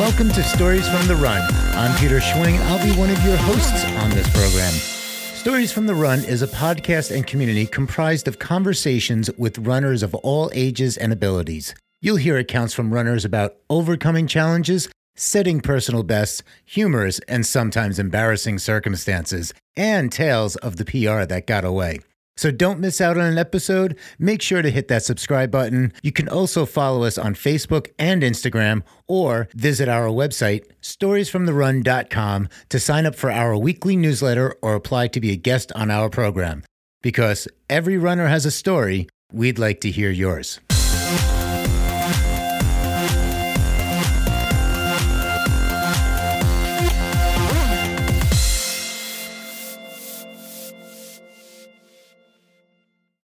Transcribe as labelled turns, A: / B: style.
A: Welcome to Stories from the Run. I'm Peter Schwing. I'll be one of your hosts on this program. Stories from the Run is a podcast and community comprised of conversations with runners of all ages and abilities. You'll hear accounts from runners about overcoming challenges, setting personal bests, humorous and sometimes embarrassing circumstances, and tales of the PR that got away. So don't miss out on an episode. Make sure to hit that subscribe button. You can also follow us on Facebook and Instagram or visit our website, storiesfromtherun.com, to sign up for our weekly newsletter or apply to be a guest on our program. Because every runner has a story, we'd like to hear yours.